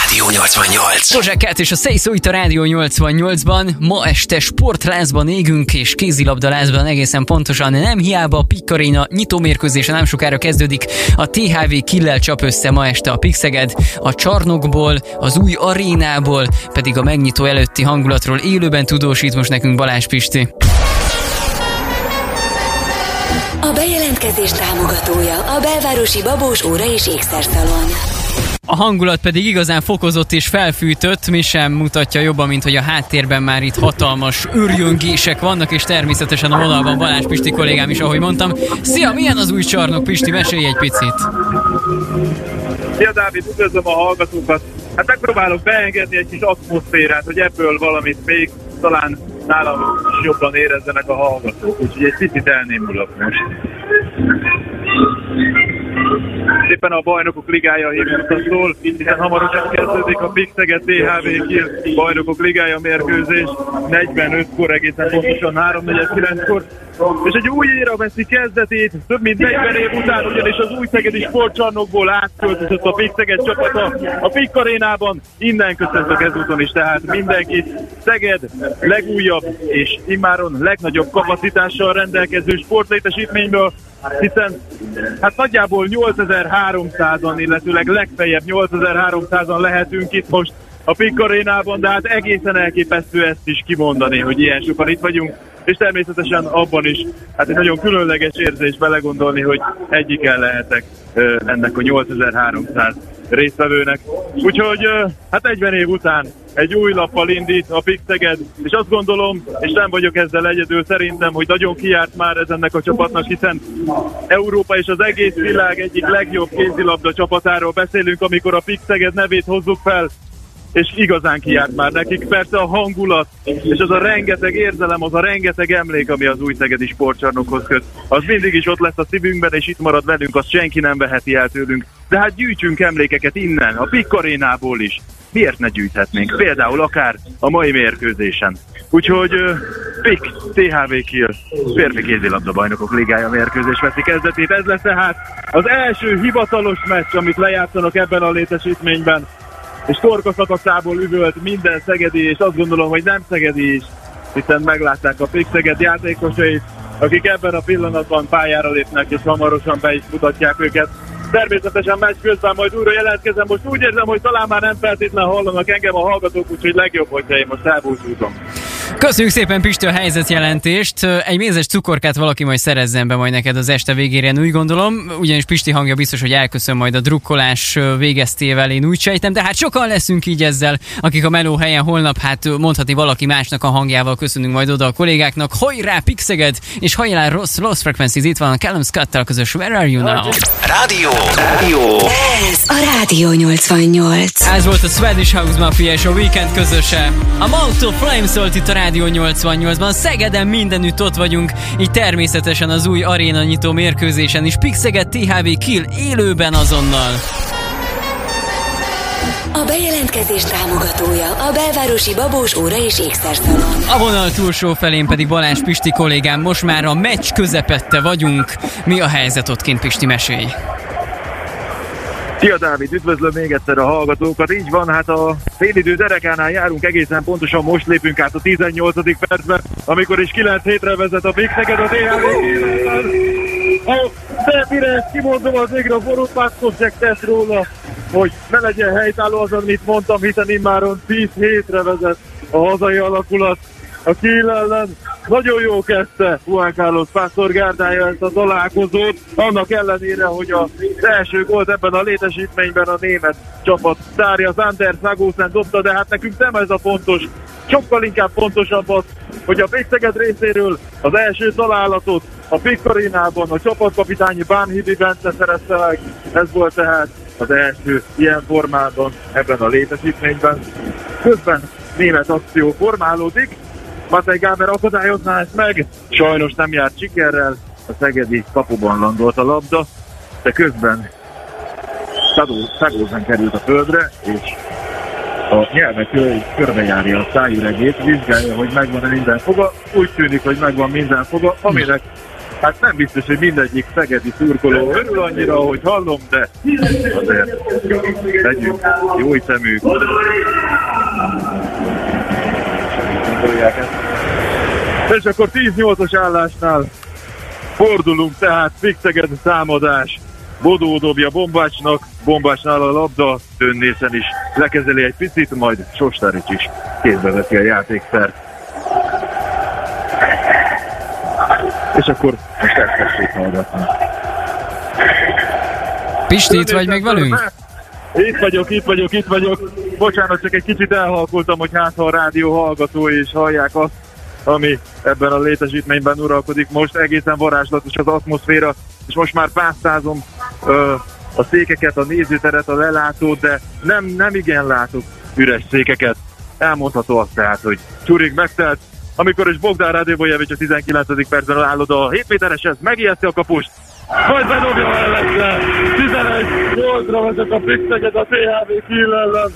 Rádió 88. Zsozsák Kát és a Szejszó itt a Rádió 88-ban. Ma este sportlázban égünk és kézilabdalázban egészen pontosan. Nem hiába a Pikkaréna nyitómérkőzése nem sokára kezdődik. A THV Killel csap össze ma este a Pixeged. A csarnokból, az új arénából pedig a megnyitó előtti hangulatról élőben tudósít most nekünk Balázs Pisti. A bejelentkezés támogatója a belvárosi babós óra és ékszerszalon. A hangulat pedig igazán fokozott és felfűtött, mi sem mutatja jobban, mint hogy a háttérben már itt hatalmas ürjöngések vannak, és természetesen a vonalban Balázs Pisti kollégám is, ahogy mondtam. Szia, milyen az új csarnok, Pisti? Mesélj egy picit. Szia Dávid, üdvözlöm a hallgatókat. Hát megpróbálok beengedni egy kis atmoszférát, hogy ebből valamit még talán nálam is jobban érezzenek a hallgatók, úgyhogy egy picit elnémulok most. Szépen a bajnokok ligája hívjuk hiszen hamarosan kezdődik a Pixeget THV Kiel bajnokok ligája mérkőzés 45-kor egészen pontosan 3-4-9-kor. És egy új éra veszi kezdetét, több mint 40 év után, ugyanis az új Szegedi sportcsarnokból átköltözött a Pixeget csapata a Pik arénában. Innen köszöntök ezúton is, tehát mindenkit. Szeged legújabb és immáron legnagyobb kapacitással rendelkező sportlétesítményből, hiszen hát nagyjából 8300-an, illetőleg legfeljebb 8300-an lehetünk itt most a Pik arénában, de hát egészen elképesztő ezt is kimondani, hogy ilyen sokan itt vagyunk, és természetesen abban is, hát egy nagyon különleges érzés belegondolni, hogy egyiken lehetek ennek a 8300 résztvevőnek. Úgyhogy hát 40 év után egy új lappal indít a Pixeged, és azt gondolom, és nem vagyok ezzel egyedül, szerintem, hogy nagyon kiárt már ez ennek a csapatnak, hiszen Európa és az egész világ egyik legjobb kézilabda csapatáról beszélünk, amikor a Pixeged nevét hozzuk fel, és igazán kiárt már nekik. Persze a hangulat, és az a rengeteg érzelem, az a rengeteg emlék, ami az új Szegedi sportcsarnokhoz köt, az mindig is ott lesz a szívünkben, és itt marad velünk, azt senki nem veheti el tőlünk. De hát gyűjtsünk emlékeket innen, a Pikkarénából is. Miért ne gyűjthetnénk? Például akár a mai mérkőzésen. Úgyhogy PIK, THV Kiel, férfi kézilabda bajnokok ligája mérkőzés veszi kezdetét. Ez lesz tehát az első hivatalos meccs, amit lejátszanak ebben a létesítményben és torkaszakacából üvölt minden szegedi, és azt gondolom, hogy nem szegedi is, hiszen meglátták a Pik Szeged játékosait, akik ebben a pillanatban pályára lépnek, és hamarosan be is mutatják őket. Természetesen meccs közben majd újra jelentkezem. Most úgy érzem, hogy talán már nem feltétlenül hallanak engem a hallgatók, úgyhogy legjobb, hogyha én most elbúcsúzom. Köszönjük szépen Pisti a helyzetjelentést. Egy mézes cukorkát valaki majd szerezzen be majd neked az este végére, én úgy gondolom. Ugyanis Pisti hangja biztos, hogy elköszön majd a drukkolás végeztével, én úgy sejtem. De hát sokan leszünk így ezzel, akik a meló helyen holnap, hát mondhatni valaki másnak a hangjával köszönünk majd oda a kollégáknak. Hajrá Pixeged, és hajrá Ross, Lost Frequencies, itt van a Callum Scott-tal közös Where are you now? Rádió. Rádió. Ez a Rádió 88. Ez volt a Swedish House Mafia és a Weekend közöse. A Mouth of Flame szólt itt a Rádió 88-ban. Szegeden mindenütt ott vagyunk, így természetesen az új aréna nyitó mérkőzésen is. Pixeget THV Kill élőben azonnal. A bejelentkezés támogatója a belvárosi babós óra és ékszerszalon. A vonal túlsó felén pedig Balázs Pisti kollégám, most már a meccs közepette vagyunk. Mi a helyzet ott kint, Pisti, mesélj? Szia Dávid, üdvözlöm még egyszer a hallgatókat. Így van, hát a félidő derekánál járunk egészen pontosan most lépünk át a 18. percben, amikor is 9 hétre vezet a Big Szeged a mire ezt kimondom, az égre a forró pászkosság tesz róla, hogy ne legyen helytálló az, amit mondtam, hiszen immáron 10 hétre vezet a hazai alakulat a Kiel ellen. Nagyon jó kezdte Juan Carlos Pásztor Gárdája ezt a találkozót, annak ellenére, hogy az első gólt ebben a létesítményben a német csapat Dária Anders Nagószen dobta, de hát nekünk nem ez a fontos, sokkal inkább fontosabb az, hogy a Pékszeged részéről az első találatot a Pikkarinában a csapatkapitány Bánhidi Bence szerezte meg. Ez volt tehát az első ilyen formában ebben a létesítményben. Közben német akció formálódik, Matej Gáber akadályozná ezt meg, sajnos nem járt sikerrel, a szegedi kapuban landolt a labda, de közben Szagózen került a földre, és a nyelve körbejárja a szájüregét, vizsgálja, hogy megvan-e minden foga, úgy tűnik, hogy megvan minden foga, aminek Hát nem biztos, hogy mindegyik szegedi szurkoló örül annyira, ahogy hallom, de azért legyünk jó szemű. És akkor 10-8-as állásnál fordulunk, tehát Fixeged támadás. Bodó dobja Bombácsnak, Bombácsnál a labda, Tönnészen is lekezeli egy picit, majd Sostárics is kézbe veszi a játékszert. És akkor most elkezdjük hallgatni. Pisti, itt vagy még velünk? Itt vagyok, itt vagyok, itt vagyok. Bocsánat, csak egy kicsit elhalkultam, hogy hát ha a rádió hallgatói is hallják azt, ami ebben a létesítményben uralkodik. Most egészen varázslatos az atmoszféra, és most már pásztázom ö, a székeket, a nézőteret, a lelátót, de nem, nem igen látok üres székeket. Elmondható azt tehát, hogy Csurig megtelt, amikor is Bogdán Radévojevics a 19. percben állod a 7 métereshez, megijeszti a kapust, majd bedobja mellette, 11 8-ra vezet a Pixeget a THV Kiel ellen.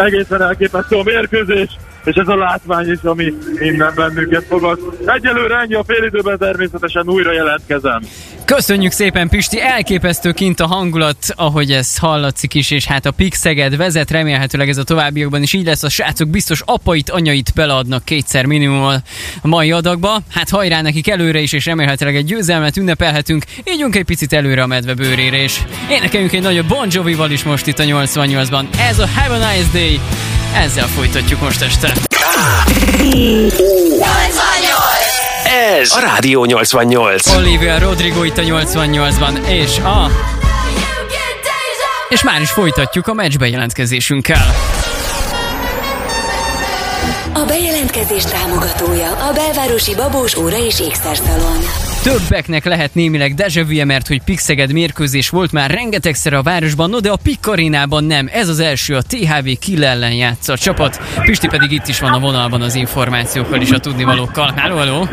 Egészen elképesztő a mérkőzés, és ez a látvány is, ami innen bennünket fogad. Egyelőre ennyi a félidőben, természetesen újra jelentkezem. Köszönjük szépen, Pisti, elképesztő kint a hangulat, ahogy ez hallatszik is, és hát a Pixeged vezet, remélhetőleg ez a továbbiakban is így lesz, a srácok biztos apait, anyait beleadnak kétszer minimum a mai adagba. Hát hajrá nekik előre is, és remélhetőleg egy győzelmet ünnepelhetünk, ígyunk egy picit előre a medve bőrére, és énekeljünk egy nagyobb Bon Jovi-val is most itt a 88-ban. Ez a Have a Nice Day, ezzel folytatjuk most este. Ez a Rádió 88. Olivia Rodrigo itt a 88-ban, és a... És már is folytatjuk a meccsbe jelentkezésünkkel. A bejelentkezés támogatója a belvárosi Babós Óra és Ékszerszalon. Többeknek lehet némileg dejavűje, mert hogy Pixeged mérkőzés volt már rengetegszer a városban, no de a Pikkarénában nem. Ez az első, a THV Kill ellen játsza a csapat. Pisti pedig itt is van a vonalban az információkkal és a tudnivalókkal. Háló, háló!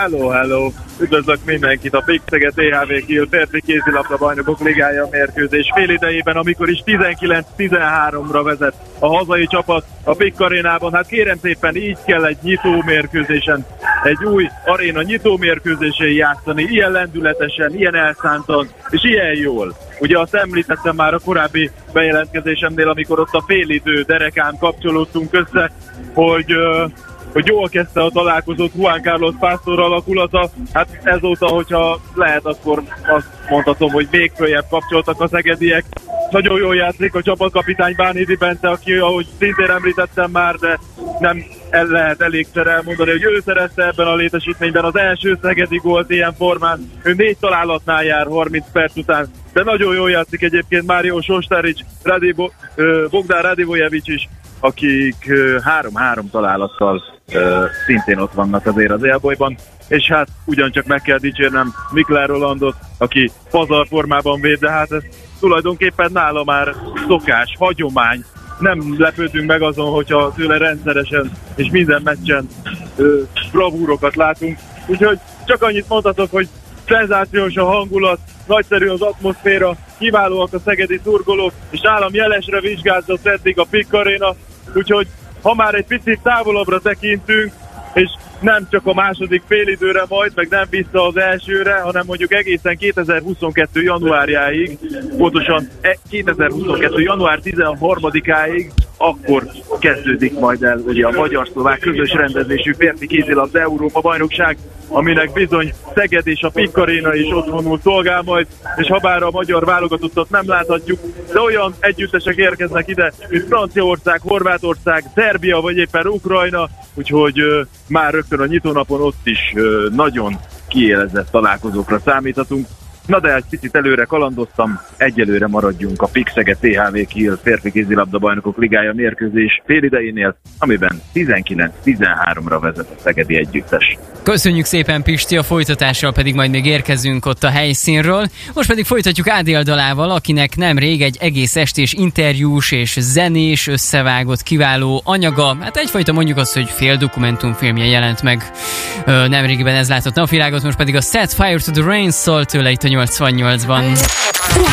Hello, hello! Üdvözlök mindenkit a Pixeget THV Kiel férfi kézilabda bajnokok ligája mérkőzés fél idejében, amikor is 19-13-ra vezet a hazai csapat a Pikk arénában. Hát kérem szépen, így kell egy nyitó mérkőzésen, egy új aréna nyitó mérkőzésén játszani, ilyen lendületesen, ilyen elszántan, és ilyen jól. Ugye azt említettem már a korábbi bejelentkezésemnél, amikor ott a félidő derekán kapcsolódtunk össze, hogy uh, hogy jól kezdte a találkozót Juan Carlos Pásztor alakulata. Hát ezóta, hogyha lehet, akkor azt mondhatom, hogy még följebb kapcsoltak a szegediek. Nagyon jól játszik a csapatkapitány Bánidi Bence, aki, ahogy szintén említettem már, de nem el lehet elégszer elmondani, hogy ő szerezte ebben a létesítményben az első szegedi gólt ilyen formán. Ő négy találatnál jár 30 perc után, de nagyon jól játszik egyébként Mário Sostaric, Radibo, Bogdán Radivojevic is, akik három-három találattal szintén ott vannak azért az élbolyban, és hát ugyancsak meg kell dicsérnem Mikler Rolandot, aki pazar formában véd, de hát ez tulajdonképpen nála már szokás, hagyomány, nem lepődünk meg azon, hogyha tőle rendszeresen és minden meccsen ö, bravúrokat látunk. Úgyhogy csak annyit mondhatok, hogy szenzációs a hangulat, nagyszerű az atmoszféra, kiválóak a szegedi szurkolók, és nálam jelesre vizsgázott eddig a Pick Arena, úgyhogy ha már egy picit távolabbra tekintünk, és nem csak a második félidőre majd, meg nem vissza az elsőre, hanem mondjuk egészen 2022. januárjáig, pontosan 2022. E- január 13-áig, akkor kezdődik majd el ugye a magyar-szlovák közös rendezésű férfi kézilabda Európa bajnokság, aminek bizony Szeged és a Pikkaréna is otthonul szolgál majd, és ha bár a magyar válogatottat nem láthatjuk, de olyan együttesek érkeznek ide, mint Franciaország, Horvátország, Szerbia vagy éppen Ukrajna, úgyhogy már rögtön a nyitónapon ott is nagyon kiélezett találkozókra számíthatunk. Na de egy picit előre kalandoztam, egyelőre maradjunk a Pixege THV Kiel férfi kézilabda bajnokok ligája mérkőzés félidejénél, amiben 19-13-ra vezet a Szegedi együttes. Köszönjük szépen Pisti, a folytatással pedig majd még érkezünk ott a helyszínről. Most pedig folytatjuk Ádél dalával, akinek nem rég egy egész estés interjús és zenés összevágott kiváló anyaga. Hát egyfajta mondjuk azt, hogy fél dokumentumfilmje jelent meg nemrégiben ez látott napvilágot, most pedig a Set Fire to the Rain szól tőle itt a 88-ban.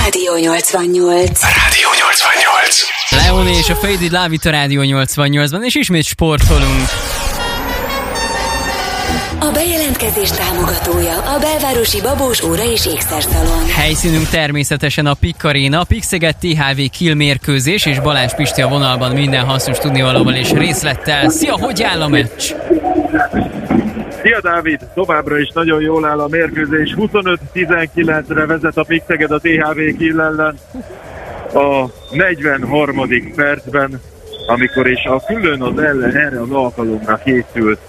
Rádió 88. Rádió 88. Leoné és a Faded Love itt a Rádió 88-ban, és ismét sportolunk. A bejelentkezés támogatója a belvárosi Babós Óra és Ékszerszalon. Helyszínünk természetesen a PIK Arena, Pixeget THV Kill mérkőzés, és Balázs Pisti a vonalban minden hasznos tudnivalóval és részlettel. Szia, hogy áll a meccs? Szia Dávid, továbbra is nagyon jól áll a mérkőzés. 25-19-re vezet a Pixeged a THV Kill ellen. A 43. percben, amikor is a külön az ellen erre az alkalomra készült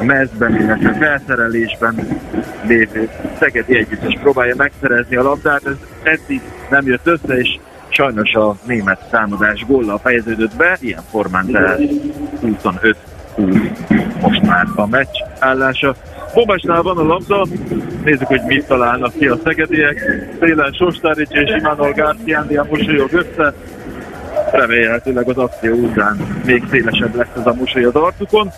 mezben, illetve felszerelésben lévő Szegedi Együttes próbálja megszerezni a labdát. Ez eddig nem jött össze, és sajnos a német támadás góllal fejeződött be, ilyen formán tehát 25 most már a meccs állása. Bombásnál van a labda, nézzük, hogy mit találnak ki a szegediek. Szélen Sostárics és Imánol Garciándia mosolyog össze. Remélhetőleg az akció után még szélesebb lesz ez a mosoly az arcukon.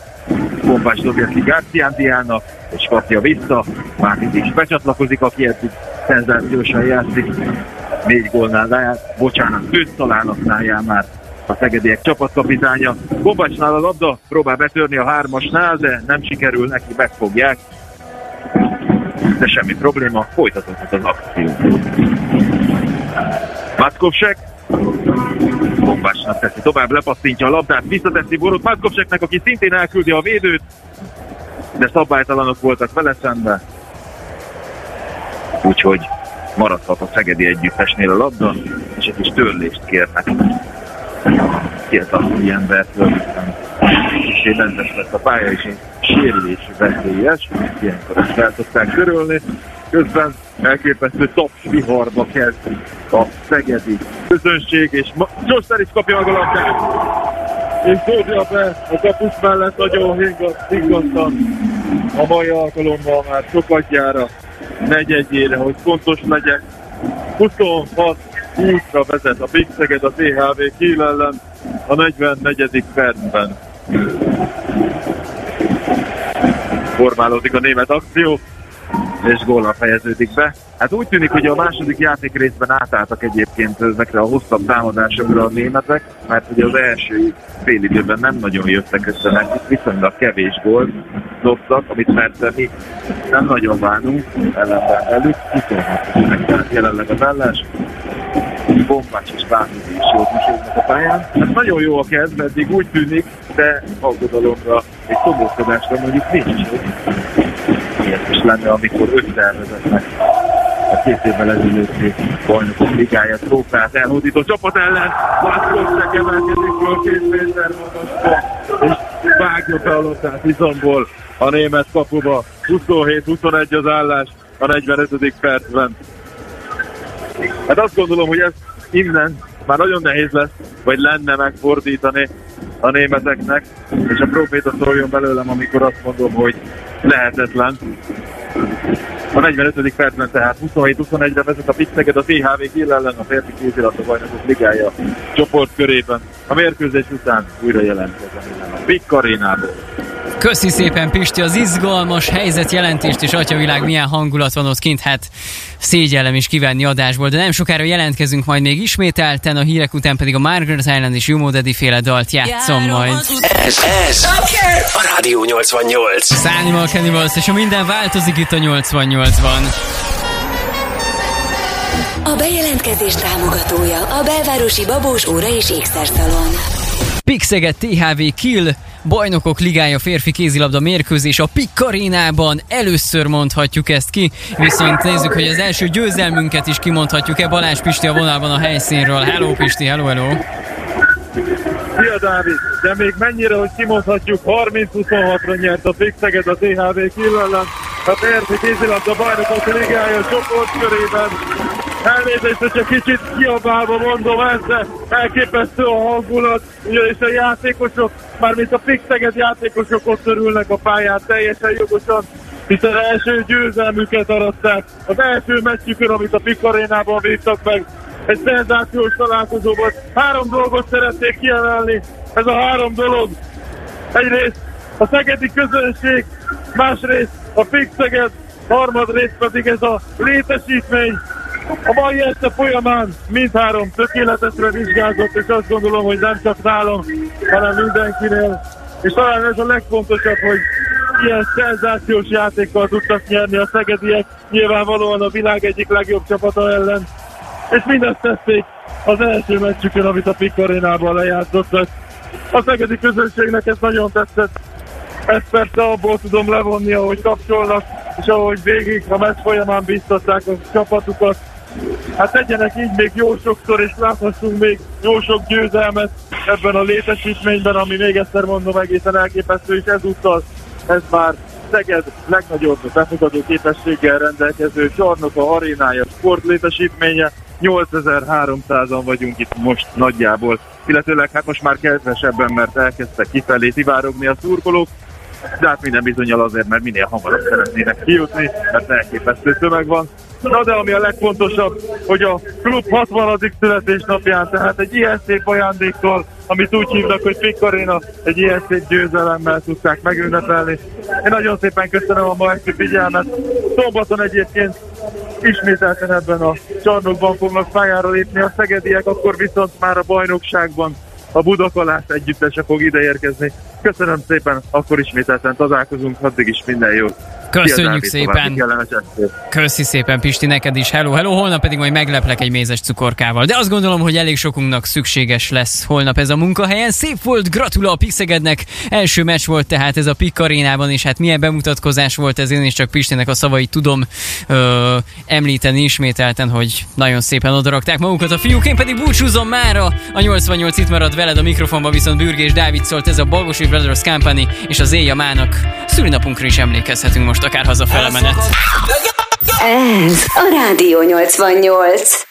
Bombás dobja ki Garciándiának, és kapja vissza. Már is becsatlakozik, aki eddig szenzációsan játszik. Négy gólnál bocsánat, öt találatnál jár már a Szegediek csapatkapitánya. Bobacsnál a labda, próbál betörni a hármasnál, de nem sikerül, neki megfogják. De semmi probléma, folytatódhat az akció. Matkovsek, Bombásnak teszi tovább, lepasszintja a labdát, visszateszi Borut Matkovseknek, aki szintén elküldi a védőt, de szabálytalanok voltak vele szembe. Úgyhogy maradhat a Szegedi együttesnél a labda, és egy kis törlést kérnek két új embertől, kicsit rendes lett a pálya, és sérülés veszélyes, ilyenkor ezt fel szokták körülni. Közben elképesztő taps viharba kezd a szegedi közönség, és Csoszer is kapja a labdát, és dobja be a kapus mellett nagyon higgadtan a mai alkalommal már sokadjára, negyedjére, hogy fontos legyek. 26 20-ra vezet a Big Szeged a THV Kiel ellen a 44. percben. Formálódik a német akció, és góllal fejeződik be. Hát úgy tűnik, hogy a második játék részben átálltak egyébként ezekre a hosszabb támadásokra a németek, mert ugye az első fél időben nem nagyon jöttek össze nekik, viszonylag kevés gólt dobtak, amit persze mi nem nagyon várunk ellenben előtt, 26 tehát jelenleg az ellens, bombás és bármilyen is jót mosolyognak a pályán. Hát nagyon jó a kezd, eddig úgy tűnik, de aggodalomra és szomorkodásra mondjuk nincs. Miért is lenne, amikor összeelvezetnek a két évvel ezelőtti bajnokok ligája trófát elhódító csapat ellen. Vászkosság emelkedik föl két méter és vágja be a labdát izomból a német kapuba. 27-21 az állás a 45. percben. Hát azt gondolom, hogy ez innen már nagyon nehéz lesz, vagy lenne megfordítani a németeknek, és a proféta szóljon belőlem, amikor azt mondom, hogy lehetetlen. A 45. percben tehát 27-21-re vezet a Pixeged a THV Kiel ellen a férfi kézilabda bajnokok ligája csoport körében. A mérkőzés után újra jelentkezem a Pikk arénából. Köszi szépen Pisti az izgalmas helyzetjelentést, és atyavilág milyen hangulat van ott kint, hát szégyellem is kivenni adásból, de nem sokára jelentkezünk majd még ismételten, a hírek után pedig a Margaret Island és Jumo Daddy féle dalt játszom majd. Ez, ez a Rádió 88. Szánimal Cannibals, és a minden változik itt a 88-ban. A bejelentkezés támogatója a belvárosi Babós Óra és Ékszerszalon. Pixeget THV Kill, Bajnokok Ligája férfi kézilabda mérkőzés a Pikk Arénában. Először mondhatjuk ezt ki, viszont nézzük, hogy az első győzelmünket is kimondhatjuk-e. Balázs Pisti a vonalban a helyszínről. Hello Pisti, hello, hello. Szia Dávid, de még mennyire, hogy kimondhatjuk, 30-26-ra nyert a Pixeget a THV Kiel ellen, a férfi kézilabda bajnokok ligája csoport körében Elnézést, hogy csak kicsit kiabálva mondom ezt, de elképesztő a hangulat, ugyanis a játékosok, mármint a fixeget játékosok ott örülnek a pályán teljesen jogosan, hiszen első győzelmüket aratták az első meccsükön, amit a Pikarénában vívtak meg. Egy szenzációs találkozó volt. Három dolgot szeretnék kiemelni. Ez a három dolog. Egyrészt a szegedi közönség, másrészt a Pixeget, harmadrészt pedig ez a létesítmény, a mai este folyamán mindhárom tökéletesre vizsgázott, és azt gondolom, hogy nem csak nálam, hanem mindenkinél. És talán ez a legfontosabb, hogy ilyen szenzációs játékkal tudtak nyerni a szegediek, nyilvánvalóan a világ egyik legjobb csapata ellen, és mindezt tették az első meccsükön, amit a Pikarénában lejátszottak. A szegedi közönségnek ez nagyon tetszett, ezt persze abból tudom levonni, ahogy kapcsolnak, és ahogy végig a meccs folyamán biztatták a csapatukat. Hát tegyenek így még jó sokszor, és láthassunk még jó sok győzelmet ebben a létesítményben, ami még egyszer mondom egészen elképesztő, és ezúttal ez már Szeged legnagyobb befogadó képességgel rendelkező csarnoka, arénája, sportlétesítménye. 8300-an vagyunk itt most nagyjából, illetőleg hát most már kedvesebben, mert elkezdtek kifelé szivárogni a szurkolók, de hát minden bizonyal azért, mert minél hamarabb szeretnének kijutni, mert elképesztő tömeg van. Na de ami a legfontosabb, hogy a klub 60. születésnapján, tehát egy ilyen szép ajándékkal, amit úgy hívnak, hogy Pikarina, egy ilyen szép győzelemmel tudták megünnepelni. Én nagyon szépen köszönöm a ma figyelmet. Szombaton egyébként ismételten ebben a csarnokban fognak pályára lépni a szegediek, akkor viszont már a bajnokságban a Budakalász együttese fog ideérkezni. Köszönöm szépen, akkor ismételten találkozunk, addig is minden jót. Köszönjük szépen. Köszi szépen, Pisti, neked is. Hello, hello. Holnap pedig majd megleplek egy mézes cukorkával. De azt gondolom, hogy elég sokunknak szükséges lesz holnap ez a munkahelyen. Szép volt, gratula a Pixegednek. Első meccs volt tehát ez a Pik arénában, és hát milyen bemutatkozás volt ez. Én is csak Pistinek a szavait tudom ö, említeni ismételten, hogy nagyon szépen odarakták magukat a fiúk. Én pedig búcsúzom már a 88 itt marad veled a mikrofonban, viszont Bürgés Dávid szólt ez a Balgosi Brothers Company, és az éjja mának szülinapunkra is emlékezhetünk most most akár hazafele menet. Ez a Rádió 88.